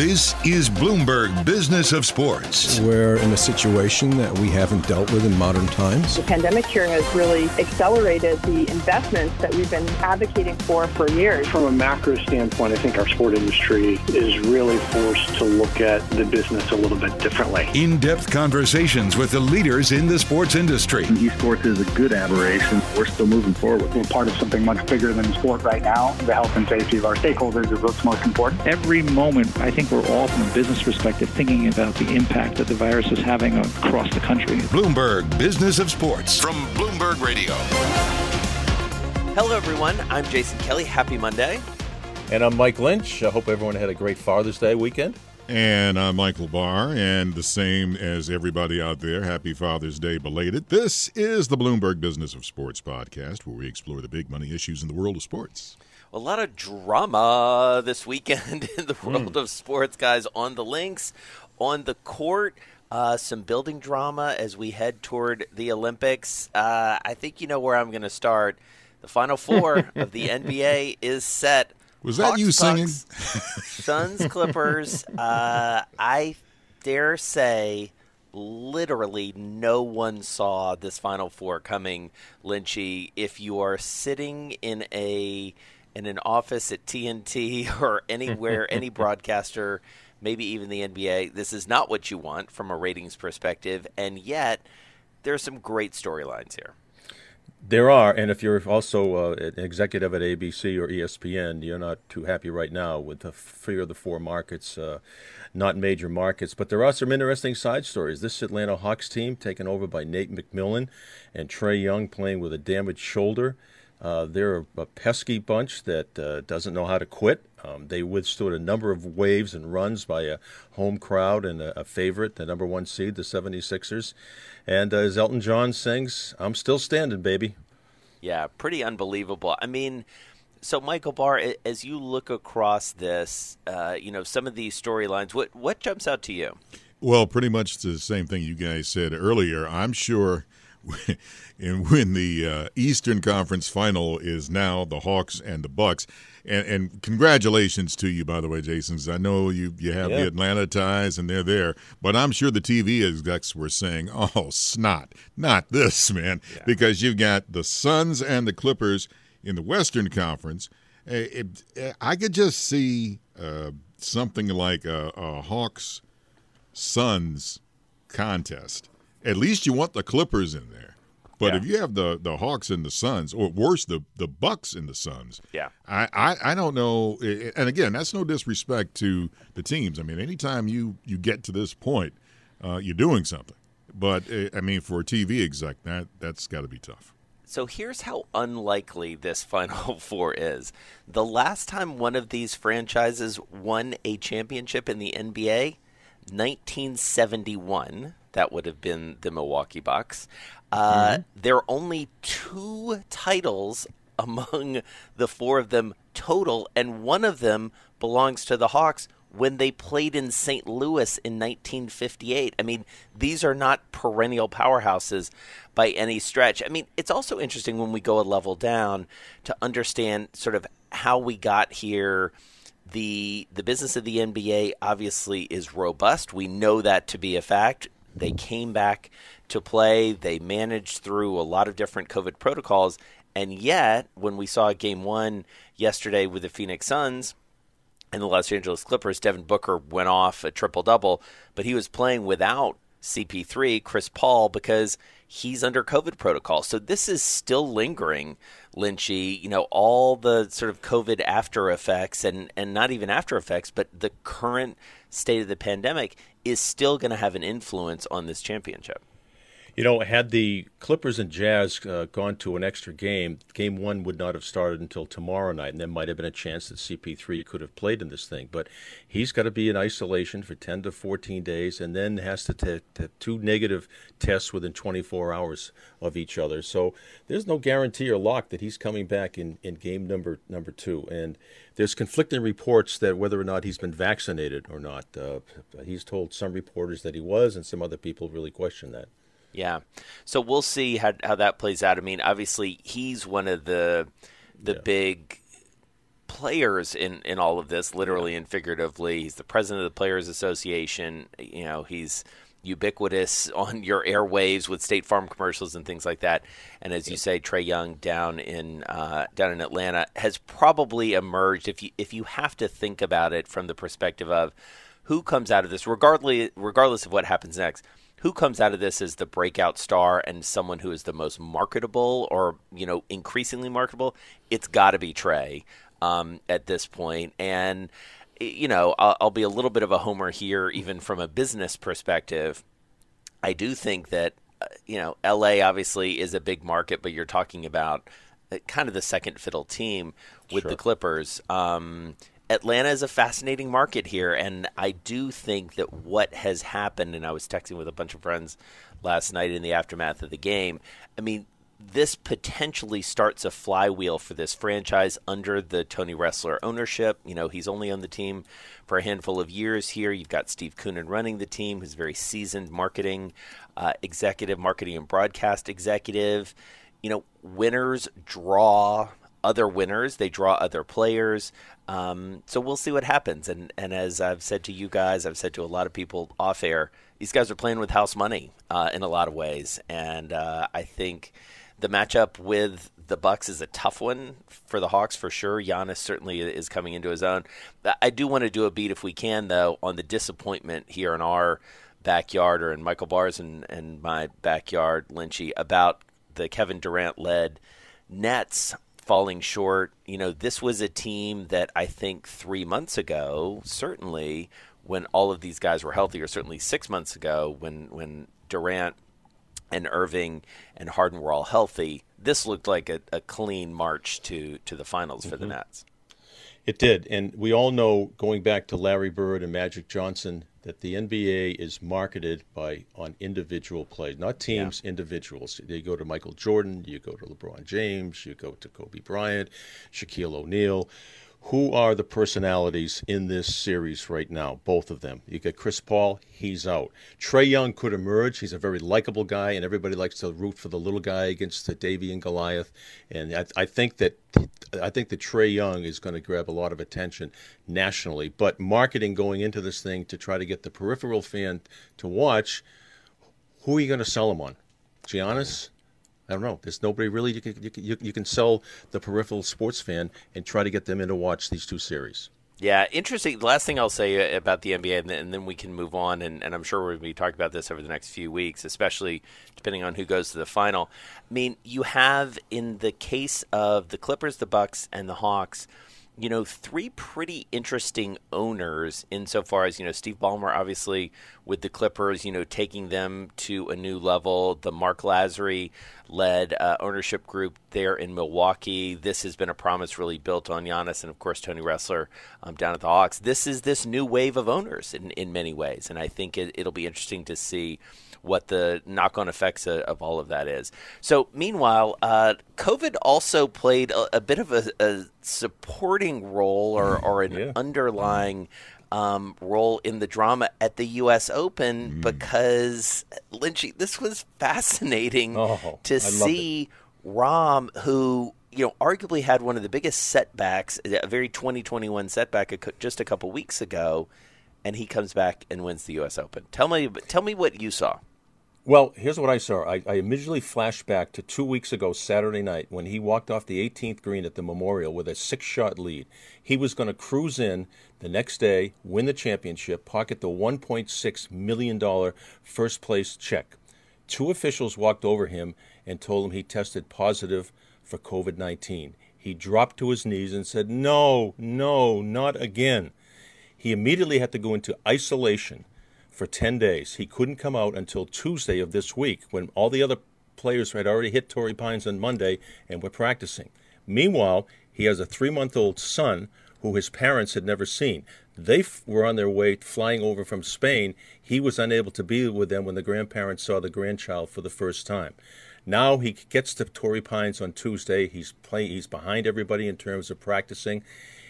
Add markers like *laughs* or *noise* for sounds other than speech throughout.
This is Bloomberg Business of Sports. We're in a situation that we haven't dealt with in modern times. The pandemic here has really accelerated the investments that we've been advocating for for years. From a macro standpoint, I think our sport industry is really forced to look at the business a little bit differently. In depth conversations with the leaders in the sports industry. Esports is a good aberration. We're still moving forward. We're part of something much bigger than sport right now. The health and safety of our stakeholders is what's most important. Every moment, I think we're all, from a business perspective, thinking about the impact that the virus is having across the country. Bloomberg Business of Sports from Bloomberg Radio. Hello, everyone. I'm Jason Kelly. Happy Monday. And I'm Mike Lynch. I hope everyone had a great Father's Day weekend. And I'm Michael Barr, and the same as everybody out there, happy Father's Day belated. This is the Bloomberg Business of Sports podcast, where we explore the big money issues in the world of sports a lot of drama this weekend *laughs* in the world mm. of sports, guys, on the links, on the court. Uh, some building drama as we head toward the Olympics. Uh, I think you know where I'm going to start. The Final Four of the *laughs* NBA is set. Was that Hawks, you singing? *laughs* Suns, Clippers. Uh, I dare say, literally, no one saw this Final Four coming, Lynchy. If you are sitting in a in an office at TNT *laughs* or anywhere, any *laughs* broadcaster, maybe even the NBA. This is not what you want from a ratings perspective, and yet there are some great storylines here. There are, and if you're also uh, an executive at ABC or ESPN, you're not too happy right now with the fear of the four markets, uh, not major markets. But there are some interesting side stories. This Atlanta Hawks team taken over by Nate McMillan and Trae Young playing with a damaged shoulder. Uh, they're a pesky bunch that uh, doesn't know how to quit. Um, they withstood a number of waves and runs by a home crowd and a, a favorite, the number one seed, the 76ers. And uh, as Elton John sings, I'm still standing, baby. Yeah, pretty unbelievable. I mean, so Michael Barr, as you look across this, uh, you know, some of these storylines, what what jumps out to you? Well, pretty much the same thing you guys said earlier. I'm sure *laughs* and when the uh, Eastern Conference Final is now the Hawks and the Bucks. And, and congratulations to you, by the way, Jason. I know you you have yeah. the Atlanta ties and they're there, but I'm sure the TV execs were saying, "Oh snot, not this, man," yeah. because you've got the Suns and the Clippers in the Western Conference. It, it, I could just see uh, something like a, a Hawks Suns contest at least you want the Clippers in there. But yeah. if you have the the Hawks and the Suns, or worse, the the Bucks and the Suns, yeah, I, I, I don't know. And again, that's no disrespect to the teams. I mean, anytime you you get to this point, uh, you're doing something. But eh, I mean, for a TV exec, that that's got to be tough. So here's how unlikely this Final *laughs* Four is. The last time one of these franchises won a championship in the NBA, 1971 that would have been the Milwaukee Bucks. Uh, mm-hmm. There are only two titles *laughs* among the four of them total, and one of them belongs to the Hawks when they played in St. Louis in 1958. I mean, these are not perennial powerhouses by any stretch. I mean, it's also interesting when we go a level down to understand sort of how we got here. The the business of the NBA obviously is robust. We know that to be a fact. They came back to play. They managed through a lot of different COVID protocols. And yet, when we saw game one yesterday with the Phoenix Suns, and the Los Angeles Clippers, Devin Booker went off a triple double, but he was playing without CP3, Chris Paul, because he's under COVID protocol. So this is still lingering, Lynchy. You know, all the sort of COVID after effects and, and not even after effects, but the current state of the pandemic is still going to have an influence on this championship. You know, had the Clippers and Jazz uh, gone to an extra game, game one would not have started until tomorrow night, and there might have been a chance that CP3 could have played in this thing. But he's got to be in isolation for 10 to 14 days, and then has to take two negative tests within 24 hours of each other. So there's no guarantee or lock that he's coming back in, in game number number two. And there's conflicting reports that whether or not he's been vaccinated or not. Uh, he's told some reporters that he was, and some other people really question that. Yeah. So we'll see how how that plays out. I mean, obviously he's one of the the yeah. big players in in all of this, literally and figuratively. He's the president of the Players Association. You know, he's ubiquitous *laughs* on your airwaves with State Farm commercials and things like that. And as you say, Trae Young down in uh, down in Atlanta has probably emerged. If you if you have to think about it from the perspective of who comes out of this, regardless regardless of what happens next, who comes out of this as the breakout star and someone who is the most marketable or you know increasingly marketable it's got to be Trae um, at this point. and you know I'll, I'll, be a little bit of a homer here even from a business perspective i do think that uh, you know la obviously is a big market but you're talking about uh, kind of the second fiddle team with sure. the clippers um, Atlanta is a fascinating market here, and I do think that what has happened, and I was texting with a bunch of friends last night in the aftermath of the game. I mean, this potentially starts a flywheel for this franchise under the Tony Ressler ownership. You know, he's only on the team for a handful of years here. You've got Steve Koonin running the team, who's very seasoned marketing uh, executive, marketing and broadcast executive. You know, winners draw other winners. They draw other players. Um, so we'll see what happens. And and as I've said to you guys, I've said to a lot of people off air, these guys are playing with house money uh, in a lot of ways. And uh, I think the matchup with the Bucks is a tough one for the Hawks for sure. Giannis certainly is coming into his own. I do want to do a beat if we can though on the disappointment here in our backyard or in Michael Barr's and, and my backyard, Lynchy, about the Kevin Durant led Nets falling short. You know, this was a team that I think three months ago, certainly when all of these guys were healthy, or certainly six months ago when when Durant and Irving and Harden were all healthy, this looked like a, a clean march to to the finals for mm-hmm. the Nets. It did, and we all know going back to Larry Bird and Magic Johnson that the NBA is marketed by on individual plays, not teams, yeah. individuals. You go to Michael Jordan, you go to LeBron James, you go to Kobe Bryant, Shaquille O'Neal who are the personalities in this series right now? Both of them. You get Chris Paul, he's out. Trae Young could emerge. He's a very likable guy, and everybody likes to root for the little guy against the Davy and Goliath. And I, I think that I think that Trae Young is going to grab a lot of attention nationally. But marketing going into this thing to try to get the peripheral fan to watch, who are you going to sell him on? Giannis? I don't know. There's nobody really you can you, can, you can sell the peripheral sports fan and try to get them in to watch these two series. Yeah, interesting. The last thing I'll say uh, about the NBA, and then, and then we can move on, and, and I'm sure we'll be talking about this over the next few weeks, especially depending on who goes to the final. I mean, you have in the case of the Clippers, the Bucks, and the Hawks – you know, three pretty interesting owners insofar as, you know, Steve Ballmer obviously with the Clippers, you know, taking them to a new level. The Mark Lasry led uh, ownership group there in Milwaukee. This has been a promise really built on Giannis and, of course, Tony Ressler um, down at the Hawks. This is this new wave of owners in, in many ways. And I think it, it'll be interesting to see what the knock on effects of, of, all of that is. So, meanwhile, uh, COVID also played a, a bit of a, a, supporting role or, or an yeah. underlying. Um, role in the drama at the U.S. Open mm. because Lynchy, this was fascinating oh, to see Rahm, who you know arguably had one of the biggest setbacks, a very 2021 setback just a couple weeks ago, and he comes back and wins the U.S. Open. Tell me, tell me what you saw. Well, here's what I saw. I, I immediately flashed back to two weeks ago, Saturday night, when he walked off the 18th green at the Memorial with a six shot lead. He was going to cruise in the next day, win the championship, pocket the $1.6 million first place check. Two officials walked over him and told him he tested positive for COVID 19. He dropped to his knees and said, No, no, not again. He immediately had to go into isolation for 10 days. He couldn't come out until Tuesday of this week when all the other players had already hit Torrey Pines on Monday and were practicing. Meanwhile, he has a three month old son who his parents had never seen. They f- were on their way flying over from Spain. He was unable to be with them when the grandparents saw the grandchild for the first time. Now he gets to Torrey Pines on Tuesday. He's playing. He's behind everybody in terms of practicing.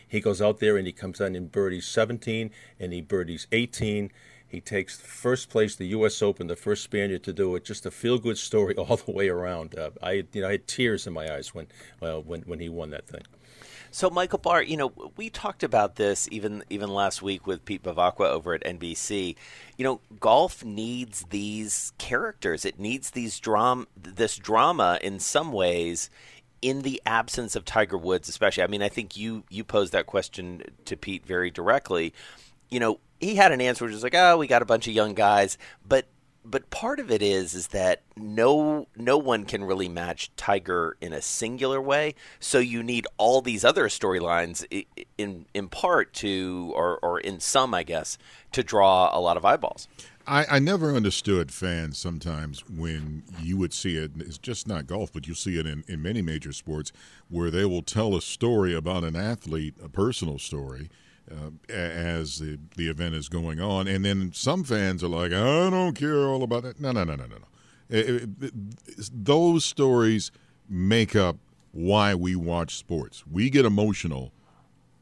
He goes out there and he comes in in birdies 17 and he birdies 18. He takes first place, the U.S. Open, the first Spaniard to do it. Just a feel-good story *laughs* all the way around. Uh, I, you know, I had tears in my eyes when, well, when when he won that thing. So, Michael Barr, you know, we talked about this even even last week with Pete Bevacqua over at NBC. You know, golf needs these characters. It needs these drama, this drama in some ways. In the absence of Tiger Woods, especially, I mean, I think you you posed that question to Pete very directly. You know, he had an answer which was like, "Oh, we got a bunch of young guys," but but part of it is is that no no one can really match Tiger in a singular way. So you need all these other storylines in in part to or or in some, I guess, to draw a lot of eyeballs. I, I never understood fans sometimes when you would see it. It's just not golf, but you see it in, in many major sports where they will tell a story about an athlete, a personal story, uh, as the, the event is going on. And then some fans are like, I don't care all about that. No, no, no, no, no, no. Those stories make up why we watch sports. We get emotional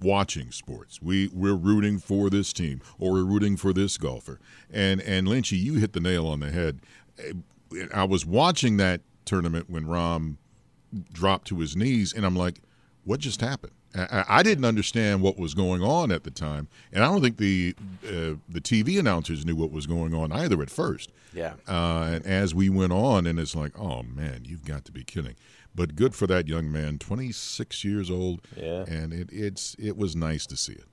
watching sports. We we're rooting for this team or we're rooting for this golfer. And and Lynchy, you hit the nail on the head. I was watching that tournament when Rahm dropped to his knees, and I'm like, what just happened? I didn't understand what was going on at the time, and I don't think the uh, the TV announcers knew what was going on either at first. Yeah. Uh, and as we went on, and it's like, oh man, you've got to be kidding! But good for that young man, 26 years old. Yeah. And it it's it was nice to see it.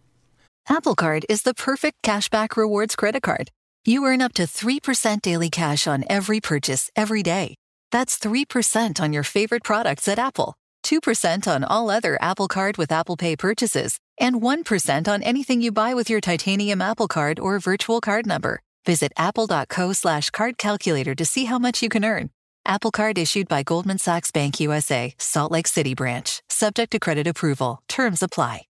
Apple Card is the perfect cashback rewards credit card. You earn up to three percent daily cash on every purchase every day. That's three percent on your favorite products at Apple. 2% on all other Apple Card with Apple Pay purchases, and 1% on anything you buy with your titanium Apple Card or virtual card number. Visit apple.co slash card calculator to see how much you can earn. Apple Card issued by Goldman Sachs Bank USA, Salt Lake City branch. Subject to credit approval. Terms apply.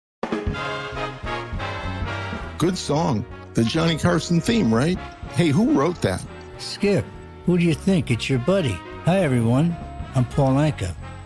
Good song. The Johnny Carson theme, right? Hey, who wrote that? Skip. Who do you think? It's your buddy. Hi, everyone. I'm Paul Anka.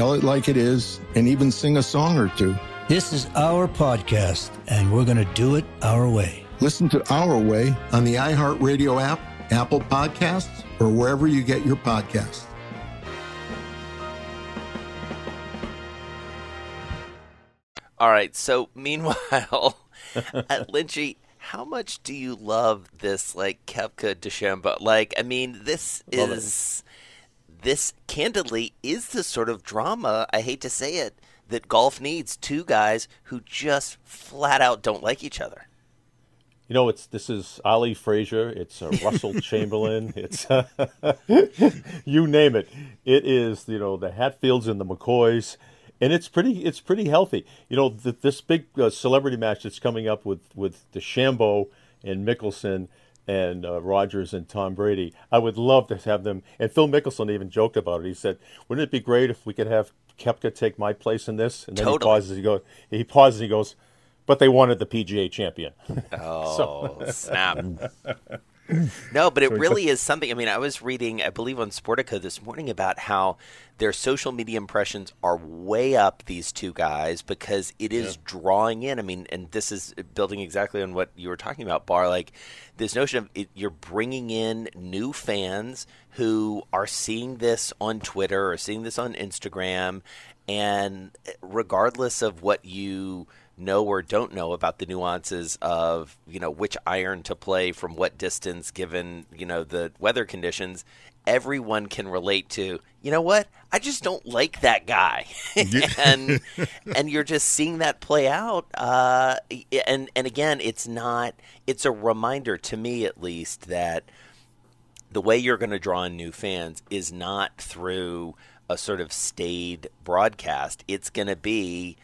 tell it like it is, and even sing a song or two. This is our podcast, and we're going to do it our way. Listen to Our Way on the iHeartRadio app, Apple Podcasts, or wherever you get your podcasts. All right. So meanwhile, *laughs* at Lynchy, how much do you love this like Koepka DeChambeau? Like, I mean, this Love is this candidly is the sort of drama. I hate to say it that golf needs two guys who just flat out don't like each other. You know, it's this is Ali Frazier, it's uh, Russell *laughs* Chamberlain, it's *laughs* you name it. It is you know the Hatfields and the McCoys, and it's pretty it's pretty healthy. You know, th this big uh, celebrity match that's coming up with with the DeChambeau and Mickelson, and uh, Rodgers and Tom Brady. I would love to have them. And Phil Mickelson even joked about it. He said, "Wouldn't it be great if we could have Koepka take my place in this?" And then Totally. he pauses. He goes, he pauses. He goes, "But they wanted the PGA champion." Oh, *laughs* snap. *laughs* *laughs* No, but it So really is something. I mean, I was reading, I believe, on Sportico this morning about how their social media impressions are way up, these two guys, because it is drawing in. I mean, and this is building exactly on what you were talking about, Bar. Like this notion of it, you're bringing in new fans who are seeing this on Twitter or seeing this on Instagram, and regardless of what you know or don't know about the nuances of you know which iron to play from what distance given you know the weather conditions. Everyone can relate to you know what? I just don't like that guy. *laughs* *laughs* And and you're just seeing that play out uh, and and again it's not it's a reminder to me at least that the way you're going to draw in new fans is not through a sort of staid broadcast. It's going to be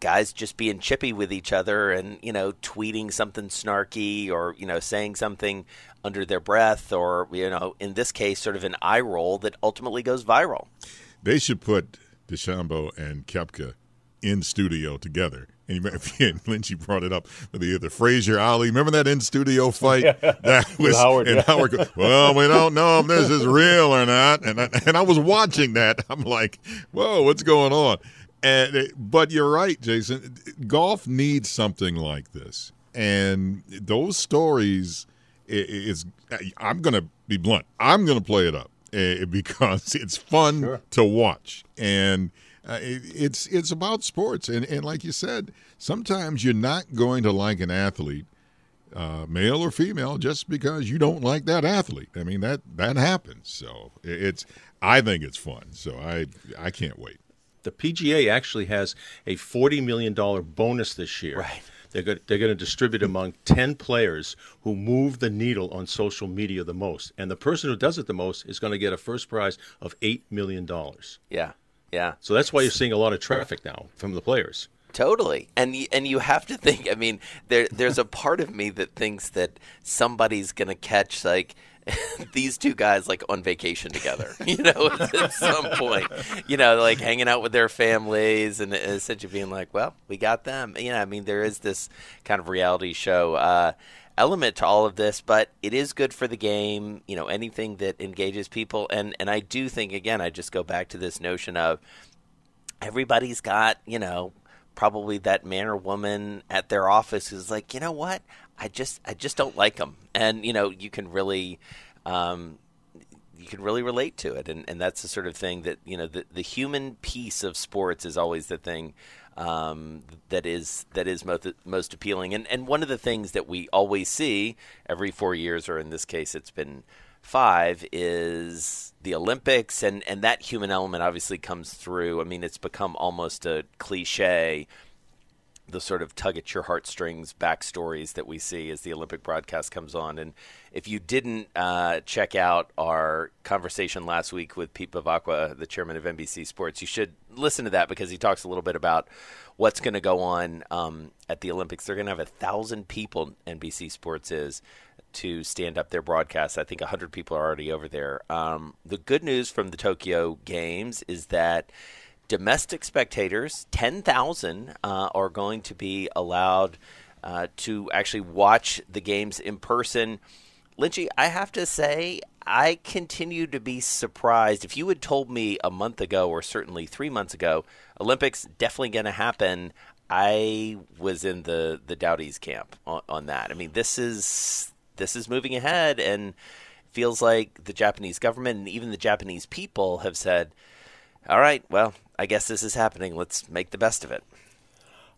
guys just being chippy with each other and you know tweeting something snarky or you know saying something under their breath or you know in this case sort of an eye roll that ultimately goes viral They should put DeChambeau and Koepka in studio together. And you- if you- Lynchy brought it up with the, the Frazier Ali. Remember that in studio fight? That *laughs* was Howard, and yeah. Howard. Well, we don't know if this is real or not. And I, and I was watching that. I'm like, whoa, what's going on? And but you're right, Jason. Golf needs something like this, and those stories is. I'm going to be blunt. I'm going to play it up *laughs* eh, because it's fun to watch, and uh, it's it's about sports. And and like you said, sometimes you're not going to like an athlete uh, male or female, just because you don't like that athlete. I mean that that happens. So it's I think it's fun. So I I can't wait. The PGA actually has a forty million dollar bonus this year. Right. They're going, they're going to distribute among 10 players who move the needle on social media the most. And the person who does it the most is going to get a first prize of $8 million. yeah yeah So that's why you're seeing a lot of traffic now from the players. Totally, and and you have to think. I mean, there there's a part of me that thinks that somebody's gonna catch like *laughs* these two guys like on vacation together. *laughs* You know, at some point, you know, like hanging out with their families and essentially being like, "Well, we got them." You know, I mean, there is this kind of reality show. Uh, element to all of this, but it is good for the game. You know, anything that engages people, and and I do think again, I just go back to this notion of everybody's got you know probably that man or woman at their office who's like you know what i just i just don't like them and you know you can really um, you can really relate to it. And, and that's the sort of thing that you know the, the human piece of sports is always the thing um, that is that is most most appealing. And and one of the things that we always see every four years or in this case it's been five is the Olympics, and, and that human element obviously comes through. I mean, it's become almost a cliche, the sort of tug at your heartstrings backstories that we see as the Olympic broadcast comes on. And if you didn't uh, check out our conversation last week with Pete Bevacqua, the chairman of NBC Sports, you should listen to that because he talks a little bit about what's going to go on um, at the Olympics. They're going to have a thousand people. NBC Sports is to stand up their broadcast. I think 100 people are already over there. Um, the good news from the Tokyo Games is that domestic spectators, 10,000, uh, are going to be allowed uh, to actually watch the games in person. Lynchy, I have to say, I continue to be surprised. If you had told me a month ago, or certainly three months ago, Olympics definitely going to happen, I was in the the Dowdies camp on, on that. I mean, this is this is moving ahead, and feels like the Japanese government and even the Japanese people have said, "All right, well, I guess this is happening. Let's make the best of it."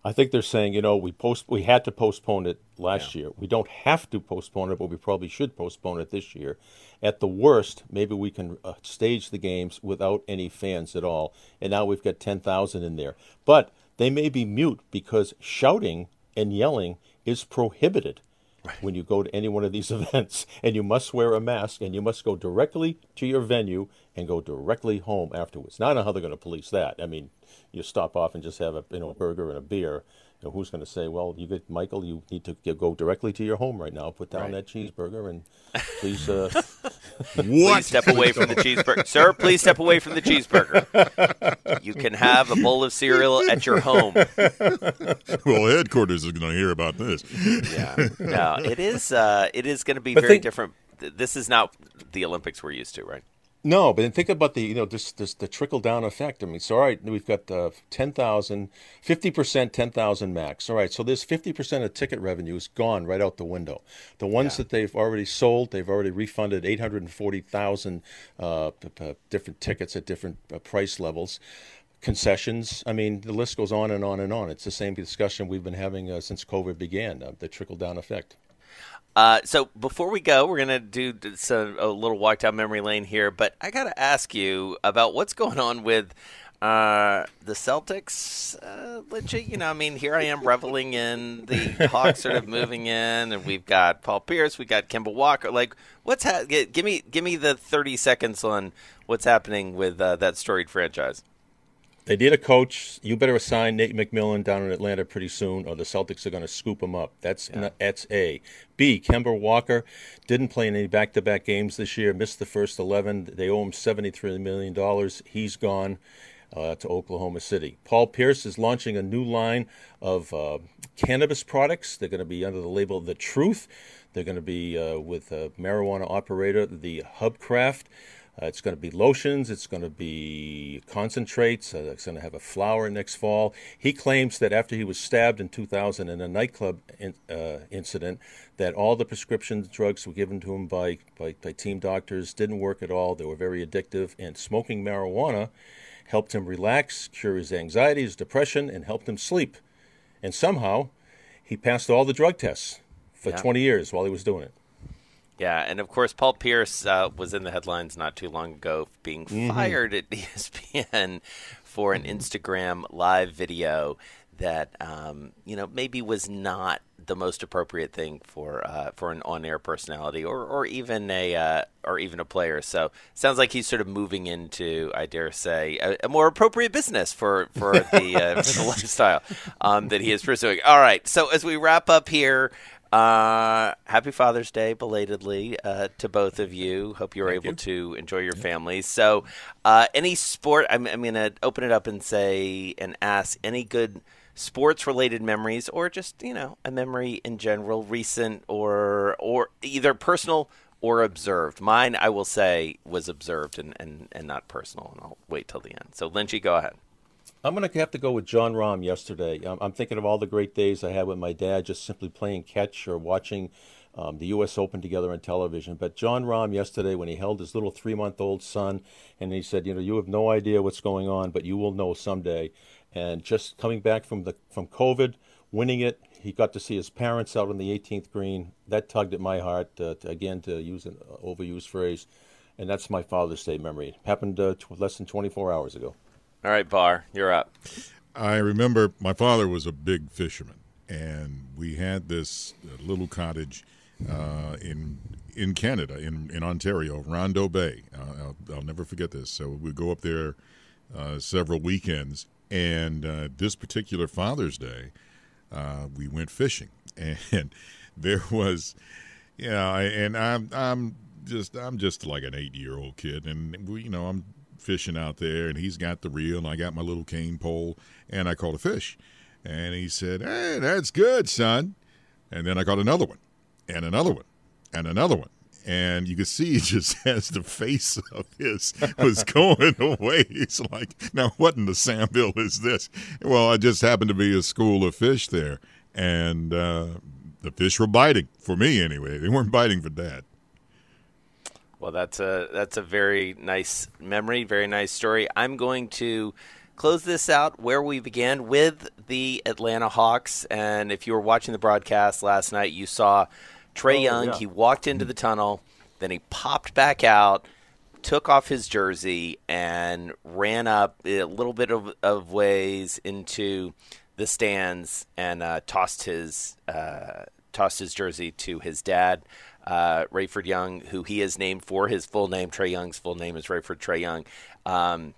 I think they're saying, you know, we post we had to postpone it last year. We don't have to postpone it, but we probably should postpone it this year. At the worst, maybe we can uh, stage the games without any fans at all. And now we've got 10,000 in there. But they may be mute because shouting and yelling is prohibited when you go to any one of these *laughs* events. And you must wear a mask and you must go directly to your venue and go directly home afterwards. Now, I don't know how they're going to police that. I mean, you stop off and just have a you know a burger and a beer, know, who's going to say, well, you get Michael, you need to go directly to your home right now, put down right. that cheeseburger, and *laughs* please. Uh, what? Please step away from the cheeseburger, sir. Please step away from the cheeseburger. You can have a bowl of cereal at your home. well, headquarters is going to hear about this. yeah, no, it is. Uh, it is going to be but very think, different. This is not the Olympics we're used to, right? No, but then think about the you know this this the trickle down effect. I mean, so all right, we've got uh, 10,000, 50 percent, ten thousand max. All right, so this fifty percent of ticket revenue is gone right out the window. The ones yeah. that they've already sold, they've already refunded eight hundred and forty thousand uh, p- p- different tickets at different uh, price levels. Concessions. I mean, the list goes on and on and on. It's the same discussion we've been having uh, since COVID began. Uh, the trickle down effect. Uh, so before we go, we're gonna do some, a little walk down memory lane here, but I gotta ask you about what's going on with uh, the Celtics. Uh, legit, you know, I mean, here I am reveling in the Hawks sort of moving in, and we've got Paul Pierce, we got Kemba Walker. Like, what's ha- give me give me the thirty seconds on what's happening with uh, that storied franchise. They need a coach. You better assign Nate McMillan down in Atlanta pretty soon, or the Celtics are going to scoop him up. That's yeah. that's A. B. Kemba Walker didn't play in any back-to-back games this year. Missed the first eleven. They owe him seventy-three million dollars. He's gone. Uh, to Oklahoma City. Paul Pierce is launching a new line of uh, cannabis products. They're going to be under the label The Truth. They're going to be uh, with a marijuana operator, the Hubcraft. Uh, it's going to be lotions. It's going to be concentrates. Uh, it's going to have a flower next fall. He claims that after he was stabbed in 2000 in a nightclub in, uh, incident, that all the prescription drugs were given to him by, by, by team doctors didn't work at all. They were very addictive, and smoking marijuana helped him relax, cure his anxiety, his depression, and helped him sleep. And somehow, he passed all the drug tests for yeah. 20 years while he was doing it. Yeah, and of course, Paul Pierce uh, was in the headlines not too long ago being mm-hmm. fired at *laughs* ESPN for an Instagram live video that um, you know maybe was not the most appropriate thing for uh, for an on-air personality or, or even a uh, or even a player. So sounds like he's sort of moving into, I dare say, a, a more appropriate business for for the, uh, for the *laughs* lifestyle um, that he is pursuing. All right, so as we wrap up here. Uh, happy Father's Day belatedly uh, to both of you. Hope you're Thank able you. to enjoy your families. So, uh, any sport? I'm, I'm going to open it up and say and ask any good sports related memories, or just you know a memory in general, recent or or either personal or observed. Mine, I will say, was observed and and, and not personal, and I'll wait till the end. So, Lynchy, go ahead. I'm going to have to go with Jon Rahm yesterday. I'm, I'm, thinking of all the great days I had with my dad, just simply playing catch or watching um, the U.S. Open together on television. But Jon Rahm yesterday, when he held his little three-month-old son, and he said, "You know, you have no idea what's going on, but you will know someday." And just coming back from the from COVID, winning it, he got to see his parents out on the 18th green. That tugged at my heart. Uh, to, again, to use an overused phrase, and that's my Father's Day memory. It happened uh, less than 24 hours ago. All right, Bar, you're up. I remember my father was a big fisherman, and we had this little cottage uh, in in Canada, in in Ontario, Rondeau Bay. Uh, I'll, I'll, never forget this. So we go up there uh, several weekends, and uh, this particular Father's Day, uh, we went fishing, *laughs* and there was, you know, and I'm I'm just I'm just like an eight year old kid, and we, you know I'm fishing out there, and he's got the reel, and I got my little cane pole, and I caught a fish. And he said, Hey, that's good, son. And then I caught another one, and another one, and another one. And you could see *laughs* just as the face of his was *laughs* going away. He's like, Now, what in the sandbill is this? Well, I just happened to be a school of fish there. And uh, the fish were biting, for me anyway. They weren't biting for dad. Well, that's a that's a very nice memory, very nice story. I'm going to close this out where we began with the Atlanta Hawks. And if you were watching the broadcast last night, you saw Trae oh, Young. Yeah. He walked into the tunnel, then he popped back out, took off his jersey, and ran up a little bit of, of ways into the stands and uh, tossed his uh, tossed his jersey to his dad uh, Rayford Young, who he is named for his full name. Trae Young's full name is Rayford Trae Young. Um,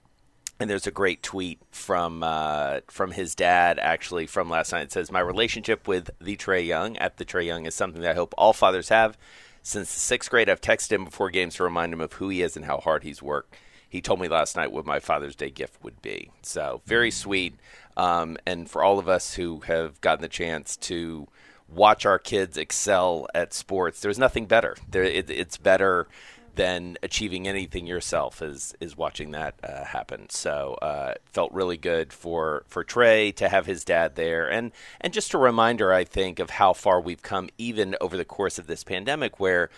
And there's a great tweet from uh, from his dad, actually from last night. It says, "My relationship with the Trae Young at the Trae Young is something that I hope all fathers have. Since the sixth grade, I've texted him before games to remind him of who he is and how hard he's worked. He told me last night what my Father's Day gift would be. So very sweet. Um, and for all of us who have gotten the chance to watch our kids excel at sports, there's nothing better. There, it, it's better than achieving anything yourself is is watching that uh, happen. So uh, felt really good for for Trae to have his dad there, and and just a reminder, I think, of how far we've come even over the course of this pandemic, where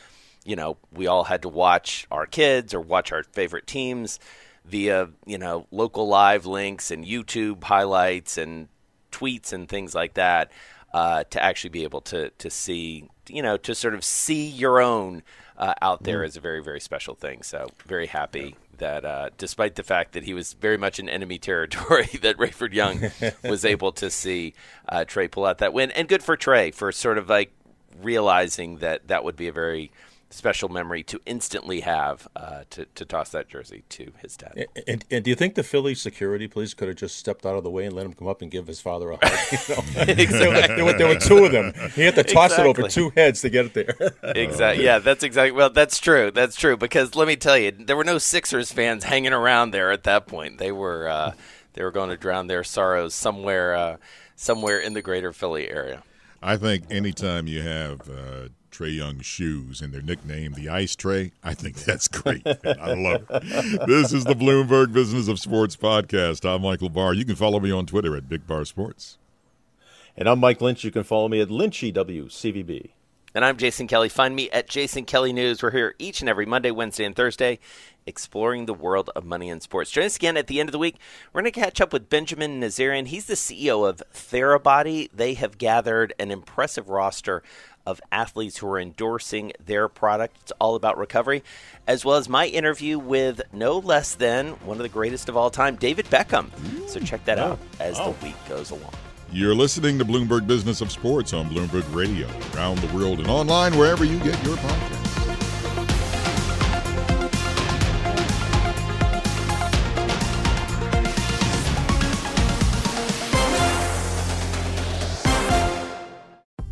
you know we all had to watch our kids or watch our favorite teams via you know local live links and YouTube highlights and tweets and things like that. Uh, to actually be able to to see, you know, to sort of see your own uh, out there mm. is a very very special thing. So very happy yeah. that uh, despite the fact that he was very much in enemy territory, *laughs* that Rayford Young *laughs* was able to see uh, Trae pull out that win, and good for Trae for sort of like realizing that that would be a very special memory to instantly have uh, to, to toss that jersey to his dad. And, and, and, do you think the Philly security police could have just stepped out of the way and let him come up and give his father a hug? You know? exactly. *laughs* there, were, there, were, two of them. He had to toss exactly. it over two heads to get it there. exactly. Yeah, that's exactly. Well, that's true. That's true. Because let me tell you, there were no Sixers fans hanging around there at that point. They were uh, they were going to drown their sorrows somewhere uh, somewhere in the greater Philly area. I think anytime you have Trae Young's shoes and their nickname, the Ice Trae. I think that's great. I love it. This is the Bloomberg Business of Sports podcast. I'm Michael Barr. You can follow me on Twitter at Big Barr Sports. And I'm Mike Lynch. You can follow me at LynchyWCVB. And I'm Jason Kelly. Find me at Jason Kelly News. We're here each and every Monday, Wednesday, and Thursday exploring the world of money and sports. Join us again at the end of the week. We're going to catch up with Benjamin Nazarian. He's the CEO of Therabody. They have gathered an impressive roster of athletes who are endorsing their product. It's all about recovery, as well as my interview with no less than one of the greatest of all time, David Beckham. So check that out as the oh. week goes along. You're listening to Bloomberg Business of Sports on Bloomberg Radio, around the world and online wherever you get your podcasts.